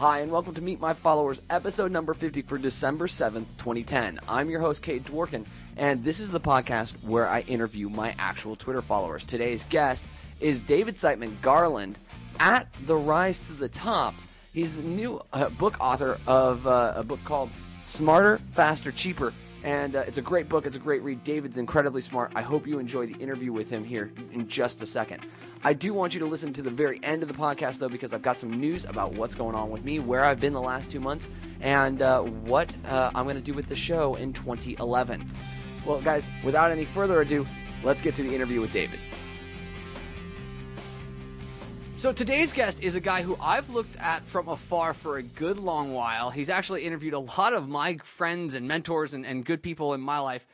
Hi, and welcome to Meet My Followers, episode number 50 for December 7th, 2010. I'm your host, Cade Dworkin, and this is the podcast where I interview my actual Twitter followers. Today's guest is David Siteman Garland at The Rise to the Top. He's the new uh, book author of uh, a book called Smarter, Faster, Cheaper. And uh, it's a great book. It's a great read. David's incredibly smart. I hope you enjoy the interview with him here in just a second. I do want you to listen to the very end of the podcast, though, because I've got some news about what's going on with me, where I've been the last two months, and uh, what uh, I'm going to do with the show in 2011. Well, guys, without any further ado, let's get to the interview with David. So today's guest is a guy who I've looked at from afar for a good long while. He's actually interviewed a lot of my friends and mentors and, and good people in my life.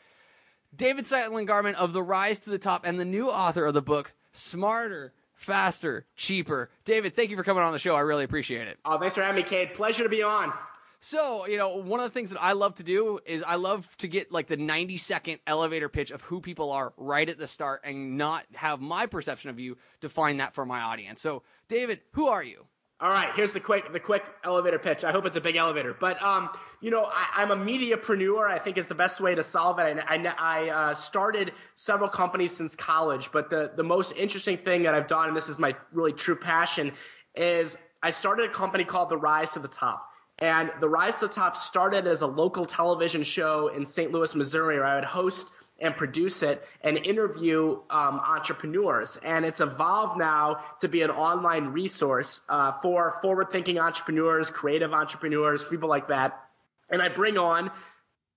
David Siteman Garland of The Rise to the Top and the new author of the book, Smarter, Faster, Cheaper. David, thank you for coming on the show. I really appreciate it. Oh, thanks for having me, Cade. Pleasure to be on. So, you know, one of the things that I love to do is I love to get like the 90 second elevator pitch of who people are right at the start and not have my perception of you define that for my audience. So, David, who are you? All right, here's the quick the quick elevator pitch. I hope it's a big elevator, but um, you know, I, am a mediapreneur. I think is the best way to solve it. I, I, I uh, started several companies since college, but the the most interesting thing that I've done, and this is my really true passion, is I started a company called The Rise to the Top. And The Rise to the Top started as a local television show in St. Louis, Missouri, where I would host and produce it and interview um, entrepreneurs. And it's evolved now to be an online resource uh, for forward thinking entrepreneurs, creative entrepreneurs, people like that. And I bring on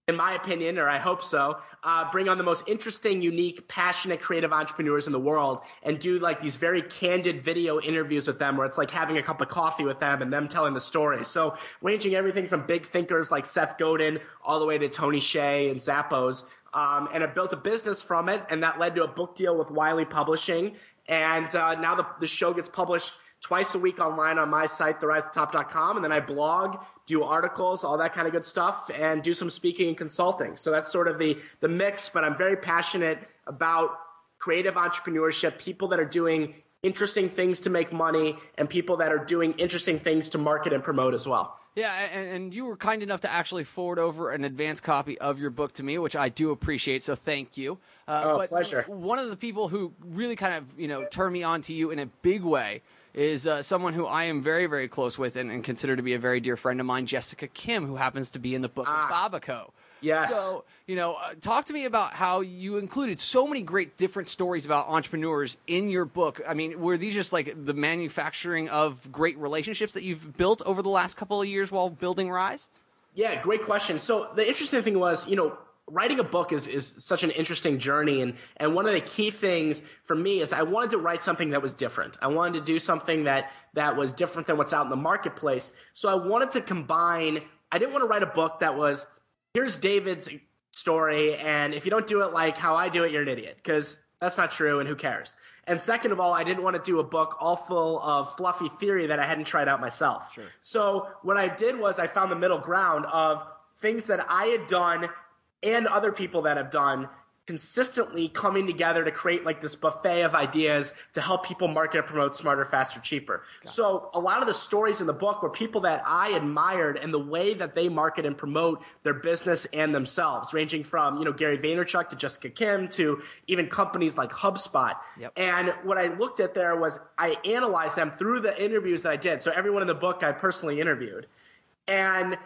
in my opinion, or I hope so, uh, bring on the most interesting, unique, passionate, creative entrepreneurs in the world and do like these very candid video interviews with them where it's like having a cup of coffee with them and them telling the story. So ranging everything from big thinkers like Seth Godin all the way to Tony Hsieh and Zappos. Um, and I built a business from it, and that led to a book deal with Wiley Publishing. And uh, now the, the show gets published twice a week online on my site, therisetop.com. And then I blog, do articles, all that kind of good stuff, and do some speaking and consulting. So that's sort of the, the mix, but I'm very passionate about creative entrepreneurship, people that are doing interesting things to make money, and people that are doing interesting things to market and promote as well. Yeah, and, and, you were kind enough to actually forward over an advance copy of your book to me, which I do appreciate. So thank you. Uh, oh, but pleasure. One of the people who really kind of you know turned me on to you in a big way is uh, someone who I am very, very close with and, and, consider to be a very dear friend of mine, Jessica Kim, who happens to be in the book ah, of Babaco. Yes. So, you know, uh, talk to me about how you included so many great different stories about entrepreneurs in your book. I mean, were these just like the manufacturing of great relationships that you've built over the last couple of years while building Rise? Yeah, great question. So the interesting thing was, you know, writing a book is, is such an interesting journey and, and one of the key things for me is I wanted to write something that was different. I wanted to do something that that was different than what's out in the marketplace. So I wanted to combine I didn't want to write a book that was here's David's story and if you don't do it like how I do it you're an idiot because that's not true and who cares. And second of all, I didn't want to do a book all full of fluffy theory that I hadn't tried out myself. Sure. So what I did was I found the middle ground of things that I had done and other people that have done consistently coming together to create like this buffet of ideas to help people market and promote smarter, faster, cheaper. So a lot of the stories in the book were people that I admired and the way that they market and promote their business and themselves, ranging from, you know, Gary Vaynerchuk to Jessica Kim to even companies like HubSpot. Yep. And what I looked at there was I analyzed them through the interviews that I did. So everyone in the book I personally interviewed. And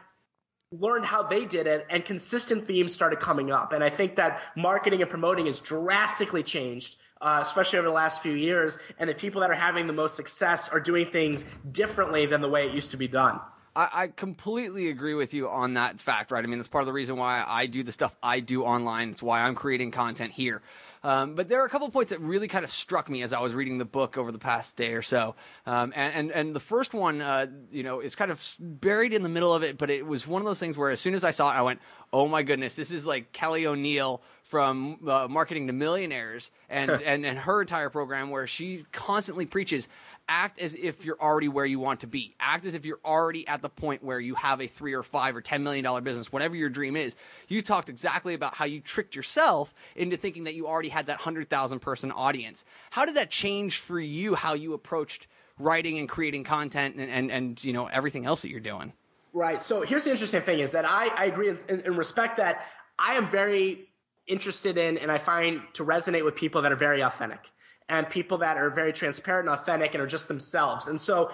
learned how they did it and consistent themes started coming up and i think that marketing and promoting has drastically changed uh, especially over the last few years and the people that are having the most success are doing things differently than the way it used to be done I, completely agree with you on that fact, right? I mean, that's part of the reason why I do the stuff I do online. It's why I'm creating content here. Um, but there are a couple points that really kind of struck me as I was reading the book over the past day or so. Um, and, and, and the first one, uh, you know, is kind of buried in the middle of it, but it was one of those things where as soon as I saw it, I went, "Oh my goodness, this is like Kelly O'Neill from uh, Marketing to Millionaires and, and and her entire program where she constantly preaches act as if you're already where you want to be. Act as if you're already at the point where you have a three or five or ten million dollar business, whatever your dream is. You talked exactly about how you tricked yourself into thinking that you already had that hundred thousand person audience. How did that change for you? How you approached writing and creating content and, and, and you know everything else that you're doing. Right. So here's the interesting thing is that I, I agree and respect that I am very interested in and I find to resonate with people that are very authentic and people that are very transparent and authentic and are just themselves. And so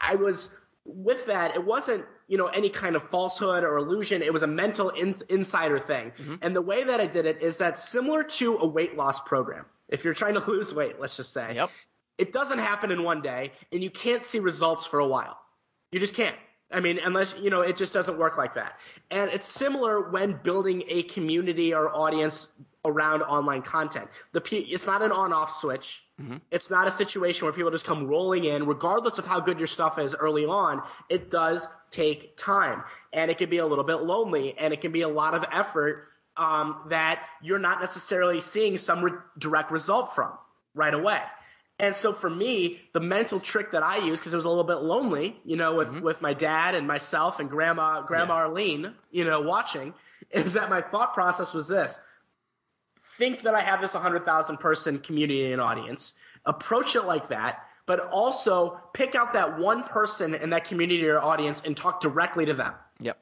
I was with that, it wasn't you know any kind of falsehood or illusion. It was a mental in- insider thing. Mm-hmm. And the way that I did it is that similar to a weight loss program. If you're trying to lose weight, let's just say, yep. it doesn't happen in one day, and you can't see results for a while. You just can't. I mean, unless, you know, it just doesn't work like that. And it's similar when building a community or audience around online content. The it's not an on-off switch. Mm-hmm. It's not a situation where people just come rolling in, regardless of how good your stuff is early on. It does take time, and it can be a little bit lonely, and it can be a lot of effort um, that you're not necessarily seeing some re- direct result from right away. And so for me, the mental trick that I use, because it was a little bit lonely, you know, with, mm-hmm. with my dad and myself and grandma, grandma yeah. Arlene, you know, watching, is that my thought process was this think that I have this 100,000 person community and audience, approach it like that, but also pick out that one person in that community or audience and talk directly to them. Yep.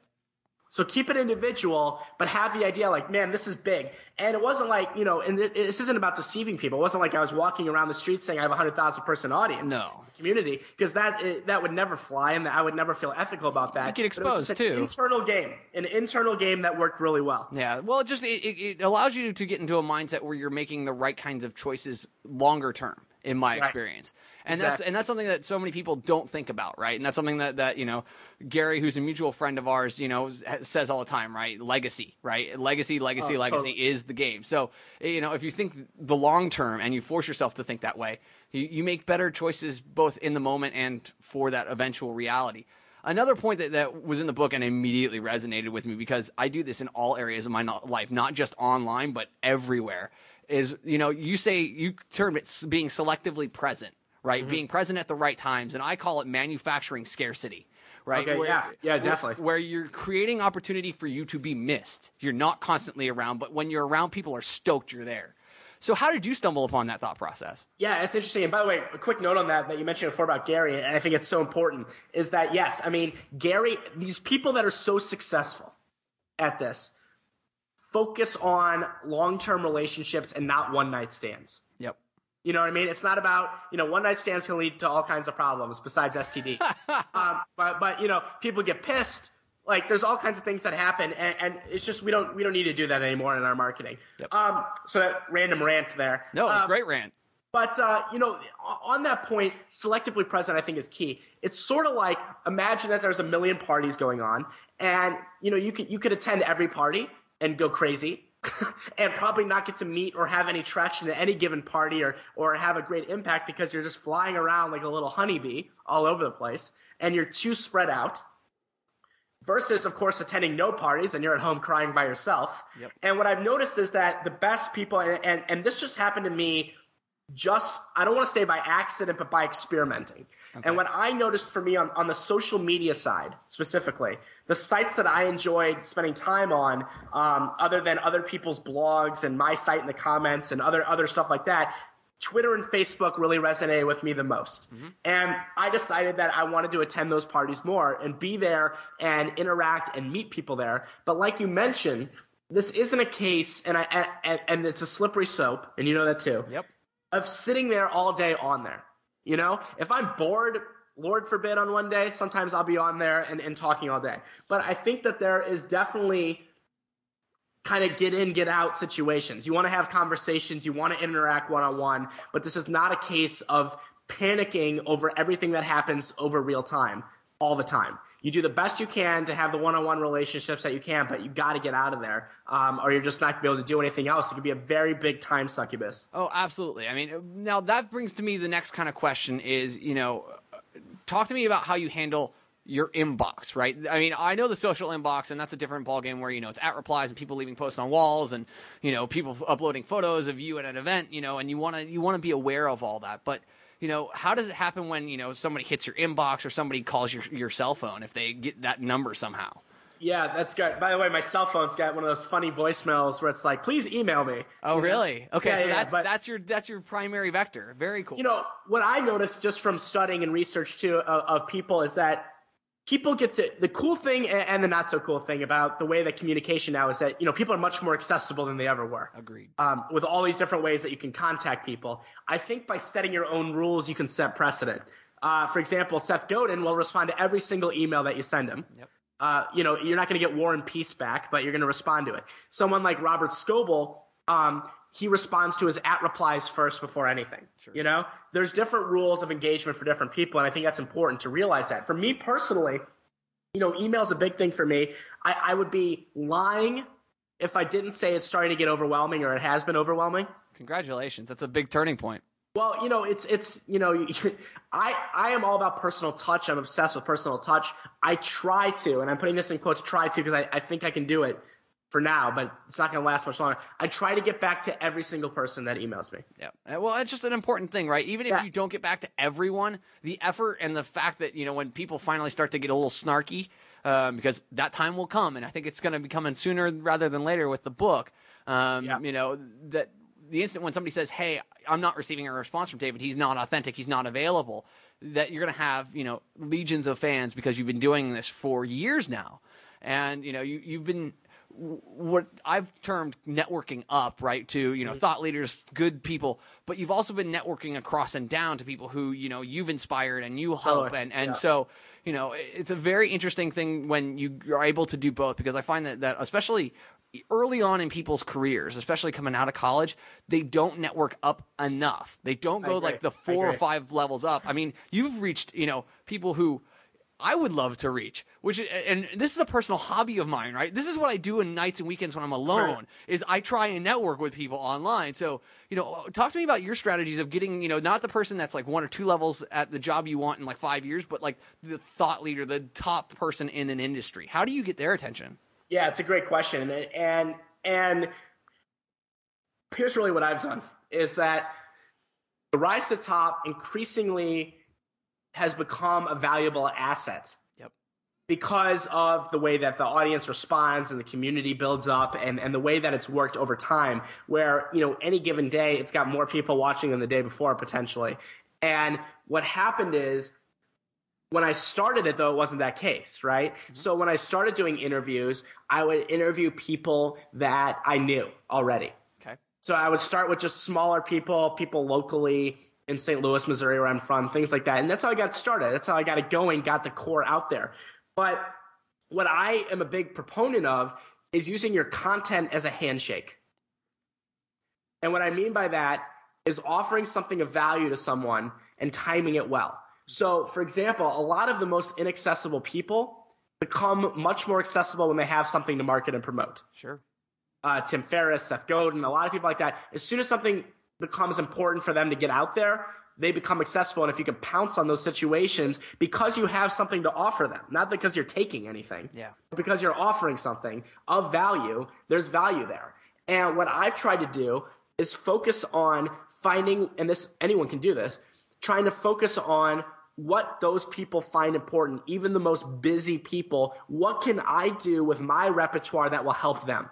So keep it individual, but have the idea like, man, this is big. And it wasn't like, you know, and this isn't about deceiving people. It wasn't like I was walking around the street saying I have a hundred thousand person audience. No. Community, because that eh, that would never fly, and I would never feel ethical about that. You get exposed too. internal game, an internal game that worked really well. Yeah, well, it just it, it allows you to get into a mindset where you're making the right kinds of choices longer term in my right. experience. And exactly. that's and that's something that so many people don't think about, right? And that's something that that you know Gary, who's a mutual friend of ours, you know, says all the time, right? Legacy, right? Legacy, legacy, oh, legacy totally. is the game. So eh, you know, if you think the long term and you force yourself to think that way, you, you make better choices both in the moment and for that eventual reality. Another point that, that was in the book and immediately resonated with me because I do this in all areas of my life, not just online, but everywhere is you know you say you term it being selectively present right mm-hmm. being present at the right times and i call it manufacturing scarcity right okay, where, yeah yeah definitely where, where you're creating opportunity for you to be missed you're not constantly around but when you're around people are stoked you're there so how did you stumble upon that thought process? Yeah, it's interesting. And by the way, a quick note on that that you mentioned before about Gary, and I think it's so important, is that yes, I mean, Gary, these people that are so successful at this, focus on long term relationships and not one night stands. Yep. You know what I mean? It's not about you know one night stands can lead to all kinds of problems besides STD. um, but but you know people get pissed. Like there's all kinds of things that happen, and, and, it's just we don't we don't need to do that anymore in our marketing. Yep. Um, so that random rant there. No, um, great rant. But uh, you know, on that point, selectively present I think is key. It's sort of like imagine that there's a million parties going on, and you know you could you could attend every party, and go crazy and probably not get to meet or have any traction at any given party or, or have a great impact because you're just flying around like a little honeybee all over the place and you're too spread out versus of course attending no parties and you're at home crying by yourself yep. and what i've noticed is that the best people and, and, and this just happened to me just i don't want to say by accident but by experimenting Okay. And what I noticed for me on, on the social media side specifically, the sites that I enjoyed spending time on, um, other than other people's blogs and my site in the comments and other other stuff like that, Twitter and Facebook really resonated with me the most. Mm-hmm. And I decided that I wanted to attend those parties more and be there and interact and meet people there. But like you mentioned, this isn't a case, and I and, and it's a slippery slope, and you know that too. Yep. Of sitting there all day on there. You know, if I'm bored, Lord forbid, on one day, sometimes I'll be on there and, and talking all day. But I think that there is definitely kind of get in, get out situations. You want to have conversations, you want to interact one on one, but this is not a case of panicking over everything that happens over real time all the time you do the best you can to have the one-on-one relationships that you can, but you got to get out of there, um, or you're just not be able to do anything else. It could be a very big time succubus. Oh, absolutely. I mean, now that brings to me the next kind of question: is you know, talk to me about how you handle your inbox, right? I mean, I know the social inbox, and that's a different ballgame where you know it's at replies and people leaving posts on walls, and you know people uploading photos of you at an event, you know, and you want to you want to be aware of all that, but you know, how does it happen when, you know, somebody hits your inbox or somebody calls your, your cell phone if they get that number somehow? Yeah, that's good. By the way, my cell phone's got one of those funny voicemails where it's like, "Please email me." Oh, really? Okay, Yeah, so yeah, that's but- that's your that's your primary vector. Very cool. You know, what I noticed just from studying and research too of, of people is that people get to the cool thing and, the not so cool thing about the way that communication now is that you know people are much more accessible than they ever were. Agreed. Um, with all these different ways that you can contact people, I think by setting your own rules, you can set precedent. Uh, for example, Seth Godin will respond to every single email that you send him. Yep. Uh, you know, you're not going to get War and Peace back, but you're going to respond to it. Someone like Robert Scoble, um, he responds to his at replies first before anything. You know, there's different rules of engagement for different people, and I think that's important to realize that. For me personally, you know, email's a big thing for me. I, I would be lying if I didn't say it's starting to get overwhelming or it has been overwhelming. Congratulations. That's a big turning point. Well, you know, it's it's you know, I I am all about personal touch. I'm obsessed with personal touch. I try to, and I'm putting this in quotes, try to, because I, I think I can do it for now, but it's not going to last much longer. I try to get back to every single person that emails me. Yeah. Uh, Well, it's just an important thing, right? Even if Yeah. you don't get back to everyone, the effort and the fact that, you know, when people finally start to get a little snarky, um, because that time will come, and I think it's going to be coming sooner rather than later with the book, um, Yeah. you know, that the instant when somebody says, hey, I'm not receiving a response from David, he's not authentic, he's not available, that you're going to have, you know, legions of fans because you've been doing this for years now. And, you know, you, you've been what I've termed networking up, right? To you know, thought leaders, good people, but you've also been networking across and down to people who you know you've inspired and you help, and and Yeah. so you know, it's a very interesting thing when you are able to do both because I find that that especially early on in people's careers, especially coming out of college, they don't network up enough. They don't go like the four or five levels up. I mean, you've reached you know people who. I would love to reach, which and this is a personal hobby of mine, right? This is what I do in nights and weekends when I'm alone. Is I try and network with people online. So you know, talk to me about your strategies of getting you know not the person that's like one or two levels at the job you want in like five years, but like the thought leader, the top person in an industry. How do you get their attention? Yeah, it's a great question, and and and here's really what I've done is that the rise to the top increasingly has become a valuable asset Yep. because of the way that the audience responds and the community builds up and, and the way that it's worked over time where you know any given day it's got more people watching than the day before potentially and what happened is when I started it though, it wasn't that case, right? Mm-hmm. So when I started doing interviews, I would interview people that I knew already. Okay. So I would start with just smaller people, people locally in St. Louis, Missouri, where I'm from, things like that. And that's how I got started. That's how I got it going, got the core out there. But what I am a big proponent of is using your content as a handshake. And what I mean by that is offering something of value to someone and timing it well. So, for example, a lot of the most inaccessible people become much more accessible when they have something to market and promote Sure. uh, Tim Ferriss, Seth Godin, a lot of people like that. As soon as something becomes important for them to get out there, they become accessible. And if you can pounce on those situations because you have something to offer them, not because you're taking anything, Yeah. but because you're offering something of value, there's value there. And what I've tried to do is focus on finding, and this anyone can do this, trying to focus on what those people find important, even the most busy people. What can I do with my repertoire that will help them?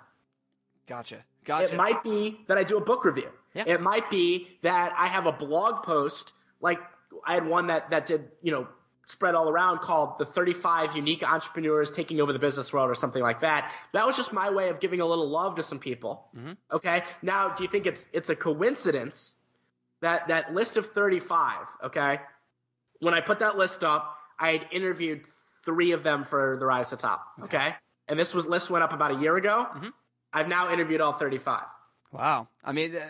Gotcha. Gotcha. It might be that I do a book review. Yeah. It might be that I have a blog post, like I had one that that did, you know, spread all around called the 35 unique entrepreneurs taking over the business world or something like that. That was just my way of giving a little love to some people. Mm-hmm. Okay. Now, do you think it's it's a coincidence that that list of 35, okay? When I put that list up, I had interviewed three of them for the Rise to Top. Okay. And this was list went up about a year ago. Mm-hmm. I've now interviewed all 35. Wow. I mean, uh,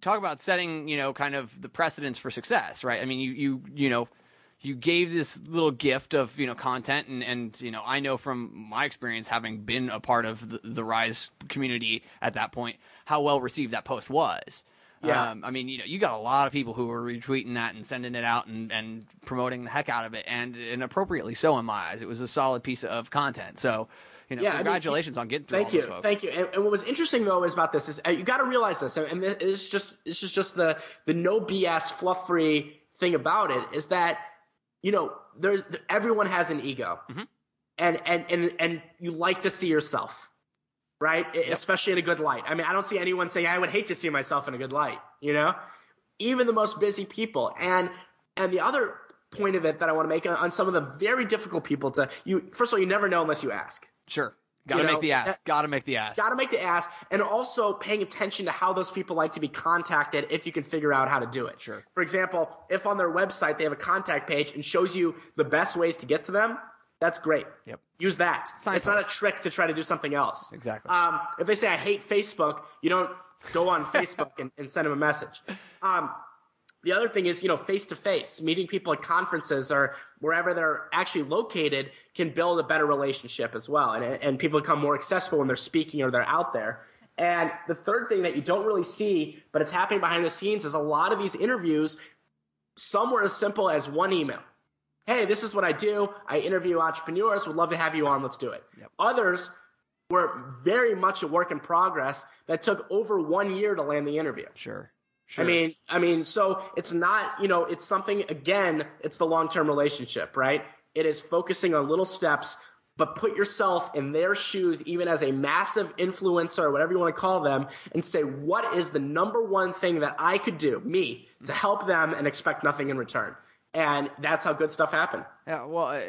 talk about setting, you know, kind of the precedence for success, right? I mean, you, you, you know, you gave this little gift of, you know, content and, and, you know, I know from my experience having been a part of the, the Rise community at that point, how well received that post was. Yeah. Um, I mean, you know, you got a lot of people who were retweeting that and sending it out and, and promoting the heck out of it, and, and appropriately so in my eyes. It was a solid piece of content. So, you know, Yeah, I mean, congratulations on getting through Thank all you, those folks. thank you. And, and what was interesting though is about this is uh, you got to realize this, and this is just this is just the the no BS fluff free thing about it is that you know there's everyone has an ego, Mm-hmm. and and and and you like to see yourself, right? Yep. Especially in a good light. I mean, I don't see anyone saying I would hate to see myself in a good light. You know, even the most busy people. And and the other point of it that I want to make on some of the very difficult people to you. First of all, you never know unless you ask. Sure. Got to make the ask. Got to make the ask. Got to make the ask, and also paying attention to how those people like to be contacted. If you can figure out how to do it. Sure. For example, if on their website they have a contact page and shows you the best ways to get to them, that's great. Yep. Use that. It's not a trick to try to do something else. Exactly. Um, if they say I hate Facebook, you don't go on Facebook and, and, send them a message. Um, the other thing is, you know, face to face, meeting people at conferences or wherever they're actually located can build a better relationship as well. And, and people become more accessible when they're speaking or they're out there. And the third thing that you don't really see, but it's happening behind the scenes, is a lot of these interviews, some were as simple as one email. Hey, this is what I do. I interview entrepreneurs. Would love to have you on. Let's do it. Yep. Others were very much a work in progress that took over one year to land the interview. Sure. Sure. I mean, I mean, so it's not, you know, it's something again, it's the long-term relationship, right? It is focusing on little steps, but put yourself in their shoes even as a massive influencer or whatever you want to call them and say what is the number one thing that I could do, me, to help them and expect nothing in return. And that's how good stuff happen. Yeah, well, uh,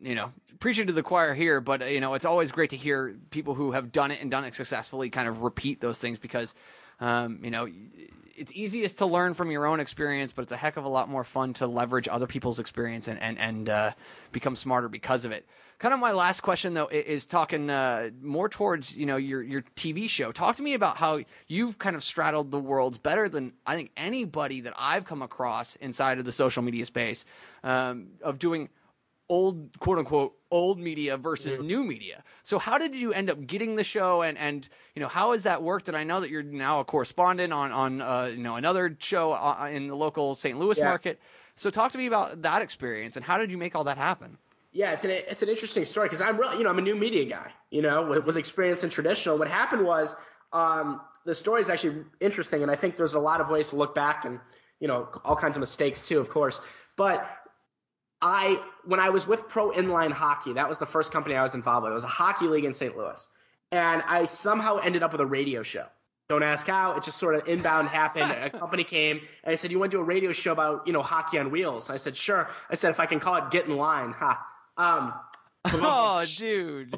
you know, preaching to the choir here, but uh, you know, it's always great to hear people who have done it and done it successfully kind of repeat those things because um, you know, it's easiest to learn from your own experience, but it's a heck of a lot more fun to leverage other people's experience and and and uh, become smarter because of it. Kind of my last question though is talking uh, more towards you know your your TV show. Talk to me about how you've kind of straddled the worlds better than I think anybody that I've come across inside of the social media space um, of doing old quote unquote old media versus yeah. new media. So how did you end up getting the show and and you know how has that worked and I know that you're now a correspondent on on uh, you know another show uh, in the local St. Louis yeah. market. So talk to me about that experience and how did you make all that happen? Yeah, it's an it's an interesting story because I'm really you know I'm a new media guy, you know, with, with experience in traditional. What happened was um, the story is actually interesting and I think there's a lot of ways to look back and you know all kinds of mistakes too, of course. But I when I was with Pro Inline Hockey, that was the first company I was involved with. It was a hockey league in St. Louis, and I somehow ended up with a radio show. Don't ask how. It just sort of inbound happened. a company came and I said, "You want to do a radio show about you know hockey on wheels?" I said, "Sure." I said, "If I can call it Get in Line." Ha. Um, oh, dude.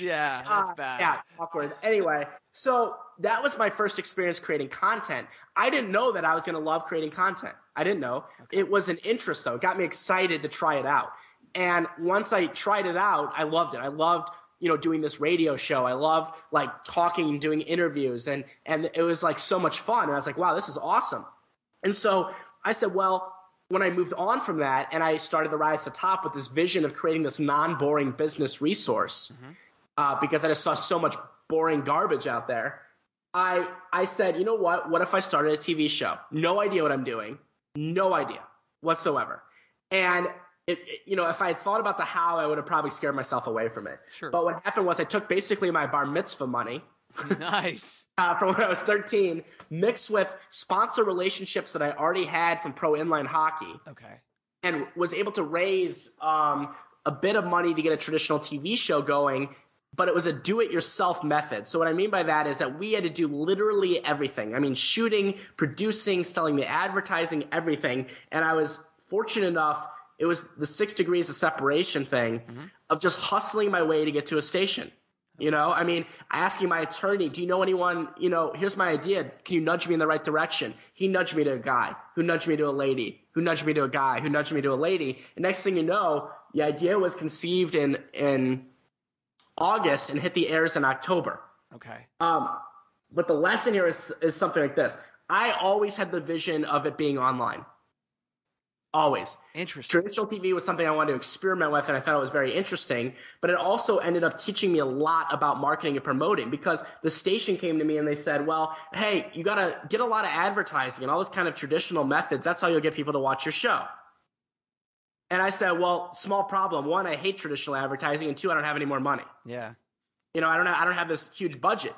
Yeah, that's uh, bad. Yeah, awkward. Anyway, so that was my first experience creating content. I didn't know that I was going to love creating content. I didn't know. Okay. It was an interest though. It got me excited to try it out. And once I tried it out, I loved it. I loved you know doing this radio show. I loved like talking and doing interviews and and it was like so much fun. And I was like, wow, this is awesome. And so I said, well, when I moved on from that and I started the rise to top with this vision of creating this non-boring business resource, mm-hmm. uh, because I just saw so much boring garbage out there. I I said, you know what? What if I started a TV show? No idea what I'm doing, no idea whatsoever. And it, it, you know, if I had thought about the how, I would have probably scared myself away from it. Sure. But what happened was I took basically my bar mitzvah money. nice. Uh, from when I was 13, mixed with sponsor relationships that I already had from pro inline hockey. Okay. And was able to raise um, a bit of money to get a traditional TV show going but it was a do it yourself method. So what I mean by that is that we had to do literally everything. I mean, shooting, producing, selling the advertising, everything. And I was fortunate enough, it was the six degrees of separation thing mm-hmm. of just hustling my way to get to a station. You know, I mean, asking my attorney, do you know anyone, you know, here's my idea. Can you nudge me in the right direction? He nudged me to a guy who nudged me to a lady, who nudged me to a guy, who nudged me to a lady. And next thing you know, the idea was conceived in, in August and hit the airs in October. Okay. Um, but the lesson here is, is something like this. I always had the vision of it being online. Always. Interesting. Traditional TV was something I wanted to experiment with, and I thought it was very interesting. But it also ended up teaching me a lot about marketing and promoting because the station came to me and they said, "Well, hey, you got to get a lot of advertising and all those kind of traditional methods. That's how you'll get people to watch your show." And I said, well, small problem. One, I hate traditional advertising, and two, I don't have any more money. Yeah. You know, I don't have, I don't have this huge budget.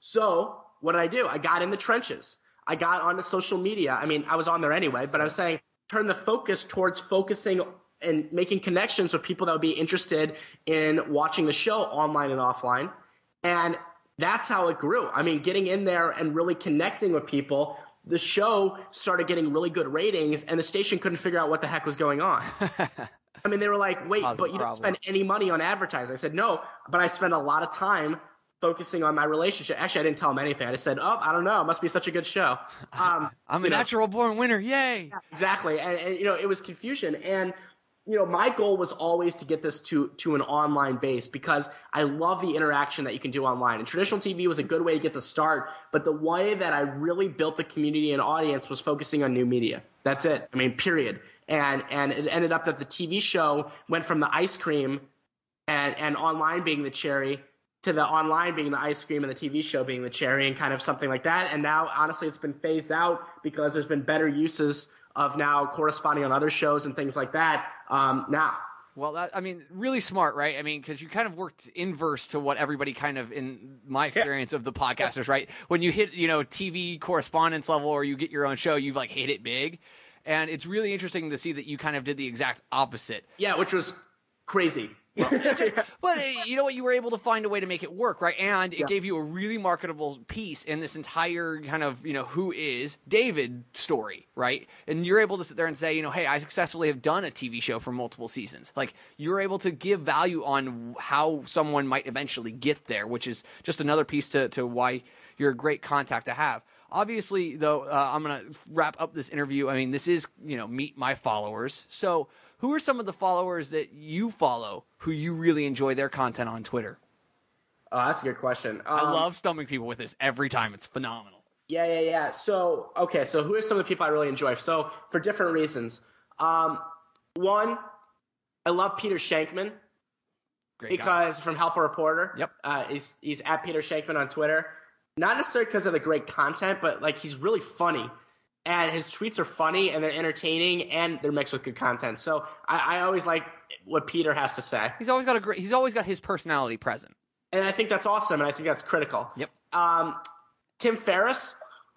So what did I do? I got in the trenches. I got onto social media. I mean, I was on there anyway, but I was saying turn the focus towards focusing and making connections with people that would be interested in watching the show online and offline. And that's how it grew. I mean, getting in there and really connecting with people, the show started getting really good ratings, and the station couldn't figure out what the heck was going on. I mean, they were like, wait, a but you don't spend any money on advertising. I said, no, but I spend a lot of time focusing on my relationship. Actually, I didn't tell him anything. I just said, oh, I don't know. It must be such a good show. Um, I'm a know, natural born winner. Yay! exactly and, and you know it was confusion and you know my goal was always to get this to to an online base because i love the interaction that you can do online and traditional tv was a good way to get the start but the way that i really built the community and audience was focusing on new media that's it i mean period and and it ended up that the tv show went from the ice cream and and online being the cherry to the online being the ice cream and the TV show being the cherry and kind of something like that. And now, honestly, it's been phased out because there's been better uses of now corresponding on other shows and things like that. Um, now, Well, that, I mean, really smart, right? I mean, because you kind of worked inverse to what everybody kind of, in my experience of the podcasters, right? When you hit, you know, TV correspondence level or you get your own show, you've like hit it big. And it's really interesting to see that you kind of did the exact opposite. yeah, which was crazy. But uh, you know what? You were able to find a way to make it work, right? And it gave you a really marketable piece in this entire kind of, you know, who is David story, right? And you're able to sit there and say, you know, hey, I successfully have done a TV show for multiple seasons. Like, you're able to give value on how someone might eventually get there, which is just another piece to, to why you're a great contact to have. Obviously, though, uh, I'm going to wrap up this interview. I mean, this is, you know, meet my followers. So, who are some of the followers that you follow who you really enjoy their content on Twitter? Oh, that's a good question. I Um, love stumping people with this every time. It's phenomenal. Yeah, yeah, yeah. So, okay, so who are some of the people I really enjoy? So, for different reasons. Um, one, I love Peter Shankman. Great guy. because from Help a Reporter. Yep. Uh, he's he's at Peter Shankman on Twitter. Not necessarily because of the great content, but like he's really funny, and his tweets are funny and they're entertaining and they're mixed with good content. So I, I always like what Peter has to say, He's always got a great. He's always got his personality present. and I think that's awesome, and I think that's critical. Yep. Um, Tim Ferriss,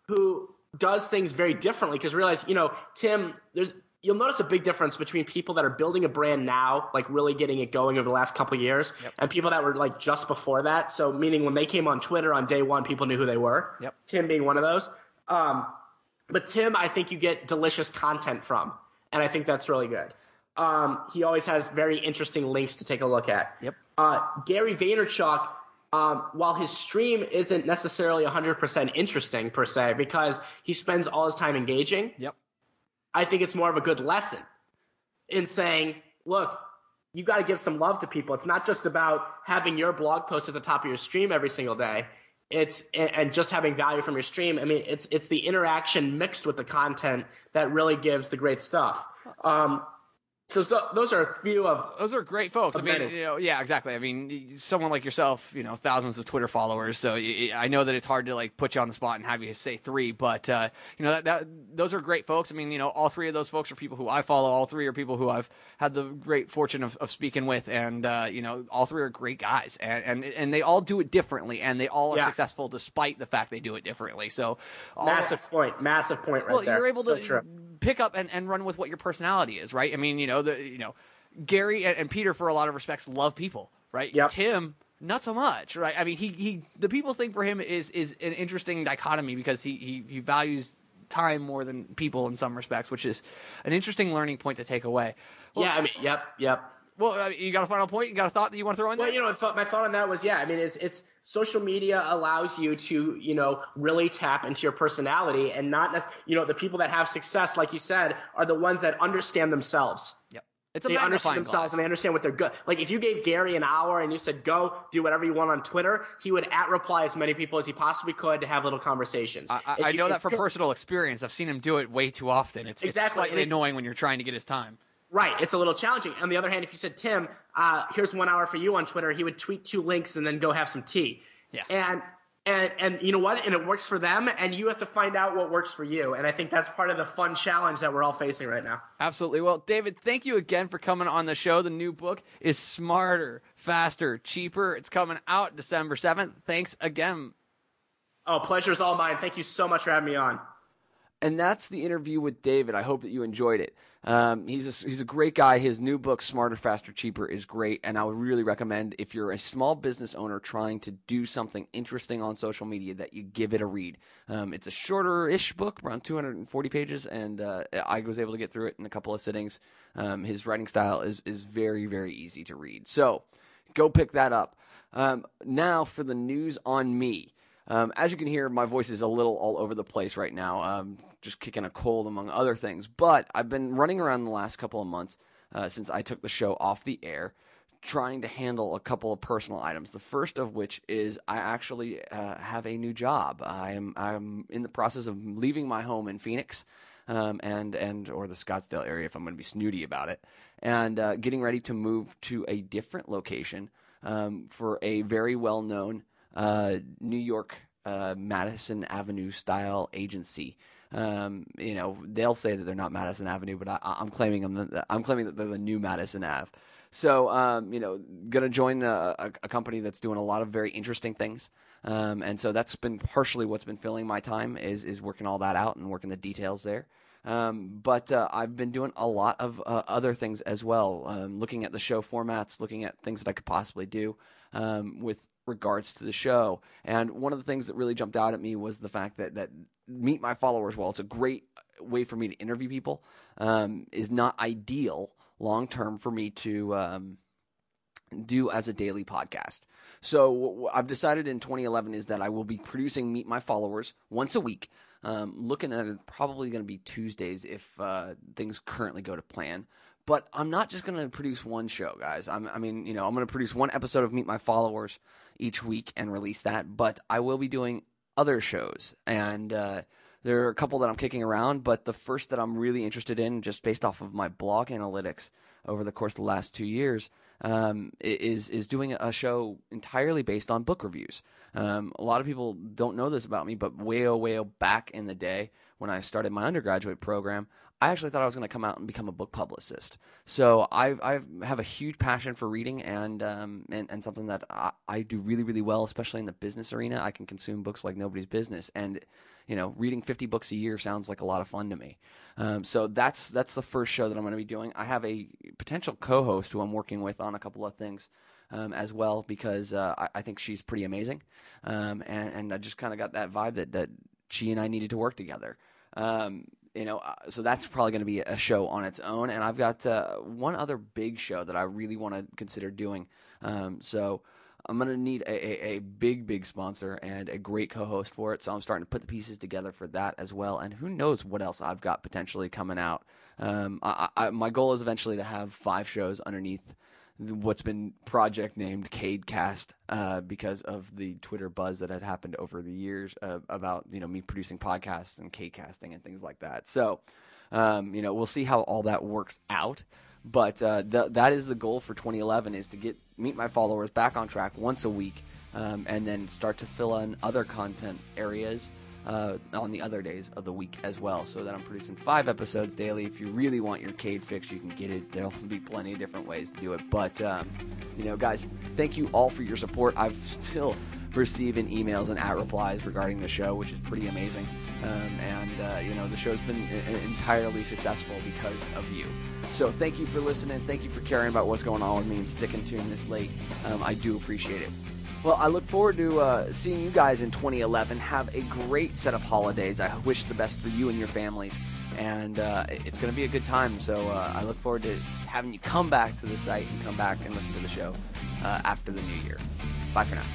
who does things very differently, because realize you know Tim, there's you'll notice a big difference between people that are building a brand now, like really getting it going over the last couple of years, and people that were like just before that. So meaning when they came on Twitter on day one, people knew who they were. Yep. Tim being one of those. Um, but Tim, I think you get delicious content from, and I think that's really good. Um, he always has very interesting links to take a look at. Yep. Uh, Gary Vaynerchuk, um, while his stream isn't necessarily 100% interesting per se, because he spends all his time engaging, Yep. I think it's more of a good lesson in saying, look, you got to give some love to people. It's not just about having your blog post at the top of your stream every single day. It's and just having value from your stream. I mean, it's it's the interaction mixed with the content that really gives the great stuff. Um, so, so those are a few of Those are great folks. I mean, many. you know, yeah, exactly. I mean, someone like yourself, you know, thousands of Twitter followers. So I know that it's hard to like put you on the spot and have you say three, but uh, you know, that, that those are great folks. I mean, you know, all three of those folks are people who I follow. All three are people who I've had the great fortune of, of speaking with, and uh, you know, all three are great guys, and and and they all do it differently, and they all are Yeah. successful despite the fact they do it differently. So massive point, massive point right well, there. you're able So to true. Pick up and, and run with what your personality is, right? I mean, you know, the you know, Gary and, and Peter, for a lot of respects, love people, right? Yep. Tim, not so much, right? I mean, he he the people thing for him is is an interesting dichotomy because he he, he values time more than people in some respects, which is an interesting learning point to take away. Well, yeah, I mean, yep, yep. Well, you got a final point? You got a thought that you want to throw in there? Well, you know, my thought on that was, yeah, I mean, it's it's social media allows you to, you know, really tap into your personality and not, you know, the people that have success, like you said, are the ones that understand themselves. yep. It's a They understand themselves glass. and they understand what they're good. Like if you gave Gary an hour and you said go do whatever you want on Twitter, he would at reply as many people as he possibly could to have little conversations. I, I, you- know that from personal experience. I've seen him do it way too often. It's, it's Exactly. slightly it- annoying when you're trying to get his time. Right, it's a little challenging. On the other hand, if you said, Tim, uh, here's one hour for you on Twitter, he would tweet two links and then go have some tea. Yeah. And and and you know what? And it works for them, and you have to find out what works for you. And I think that's part of the fun challenge that we're all facing right now. Absolutely. Well, David, thank you again for coming on the show. The new book is Smarter, Faster, Cheaper. It's coming out December 7th. Thanks again. Oh, pleasure's all mine. Thank you so much for having me on. And that's the interview with David. I hope that you enjoyed it. Um, he's a, he's a great guy. His new book, Smarter, Faster, Cheaper, is great, and I would really recommend if you're a small business owner trying to do something interesting on social media that you give it a read. Um, it's a shorter-ish book, around 240 pages, and uh, I was able to get through it in a couple of sittings. Um, his writing style is is very very easy to read, so go pick that up. Um, now for the news on me. Um, as you can hear, my voice is a little all over the place right now, um, just kicking a cold among other things. But I've been running around the last couple of months uh, since I took the show off the air, trying to handle a couple of personal items. The first of which is I actually uh, have a new job. I'm I'm in the process of leaving my home in Phoenix. Um, and and or the Scottsdale area if I'm going to be snooty about it, and uh, getting ready to move to a different location um, for a very well known uh, New York uh, Madison Avenue style agency. Um, you know, they'll say that they're not Madison Avenue, but I, am claiming them. I'm claiming that they're the new Madison Ave. So, um, you know, gonna join a, a, a, company that's doing a lot of very interesting things, um, and so that's been partially what's been filling my time is is working all that out and working the details there. Um, but uh, I've been doing a lot of uh, other things as well, um, looking at the show formats, looking at things that I could possibly do um, with regards to the show. And one of the things that really jumped out at me was the fact that that meet my followers. well. it's a great way for me to interview people, um, is not ideal long term for me to um, do as a daily podcast. So I've decided in 2011 is that I will be producing Meet My Followers once a week. Um, looking at it, probably going to be Tuesdays if uh, things currently go to plan. But I'm not just going to produce one show, guys. I'm, I mean, you know, I'm going to produce one episode of Meet My Followers each week and release that. But I will be doing other shows, and uh, there are a couple that I'm kicking around. But the first that I'm really interested in, just based off of my blog analytics over the course of the last two years, um, is is doing a show entirely based on book reviews. Um, a lot of people don't know this about me, but way oh way oh back in the day when I started my undergraduate program, I actually thought I was going to come out and become a book publicist. So I I have a huge passion for reading and um, and, and something that I, I do really really well, especially in the business arena. I can consume books like nobody's business, and you know, reading 50 books a year sounds like a lot of fun to me. Um, so that's that's the first show that I'm going to be doing. I have a potential co-host who I'm working with on a couple of things. Um, as well because uh, I, I, think she's pretty amazing, um, and, and I just kind of got that vibe that, that she and I needed to work together. Um, you know, uh, so that's probably going to be a show on its own. And I've got uh, one other big show that I really want to consider doing. Um, so I'm going to need a, a, a, big, big sponsor and a great co host for it. So I'm starting to put the pieces together for that as well. And who knows what else I've got potentially coming out. Um, I, I, my goal is eventually to have five shows underneath what's been project named Cadecast uh, because of the Twitter buzz that had happened over the years uh, about you know me producing podcasts and Cadecasting and things like that. So um, you know we'll see how all that works out. But uh, th- that is the goal for 2011 is to get meet my followers back on track once a week, um, and then start to fill in other content areas uh, on the other days of the week as well. So that I'm producing five episodes daily. If you really want your Cade fix, you can get it. There'll be plenty of different ways to do it. But, um, you know, guys, thank you all for your support. I've still receiving emails and at replies regarding the show, which is pretty amazing. Um, and, uh, you know, the show's been entirely successful because of you. So thank you for listening. Thank you for caring about what's going on with me and sticking to me this late. Um, I do appreciate it. Well, I look forward to uh, seeing you guys in 2011. Have a great set of holidays. I wish the best for you and your families. And uh, it's going to be a good time. So uh, I look forward to having you come back to the site and come back and listen to the show uh, after the new year. Bye for now.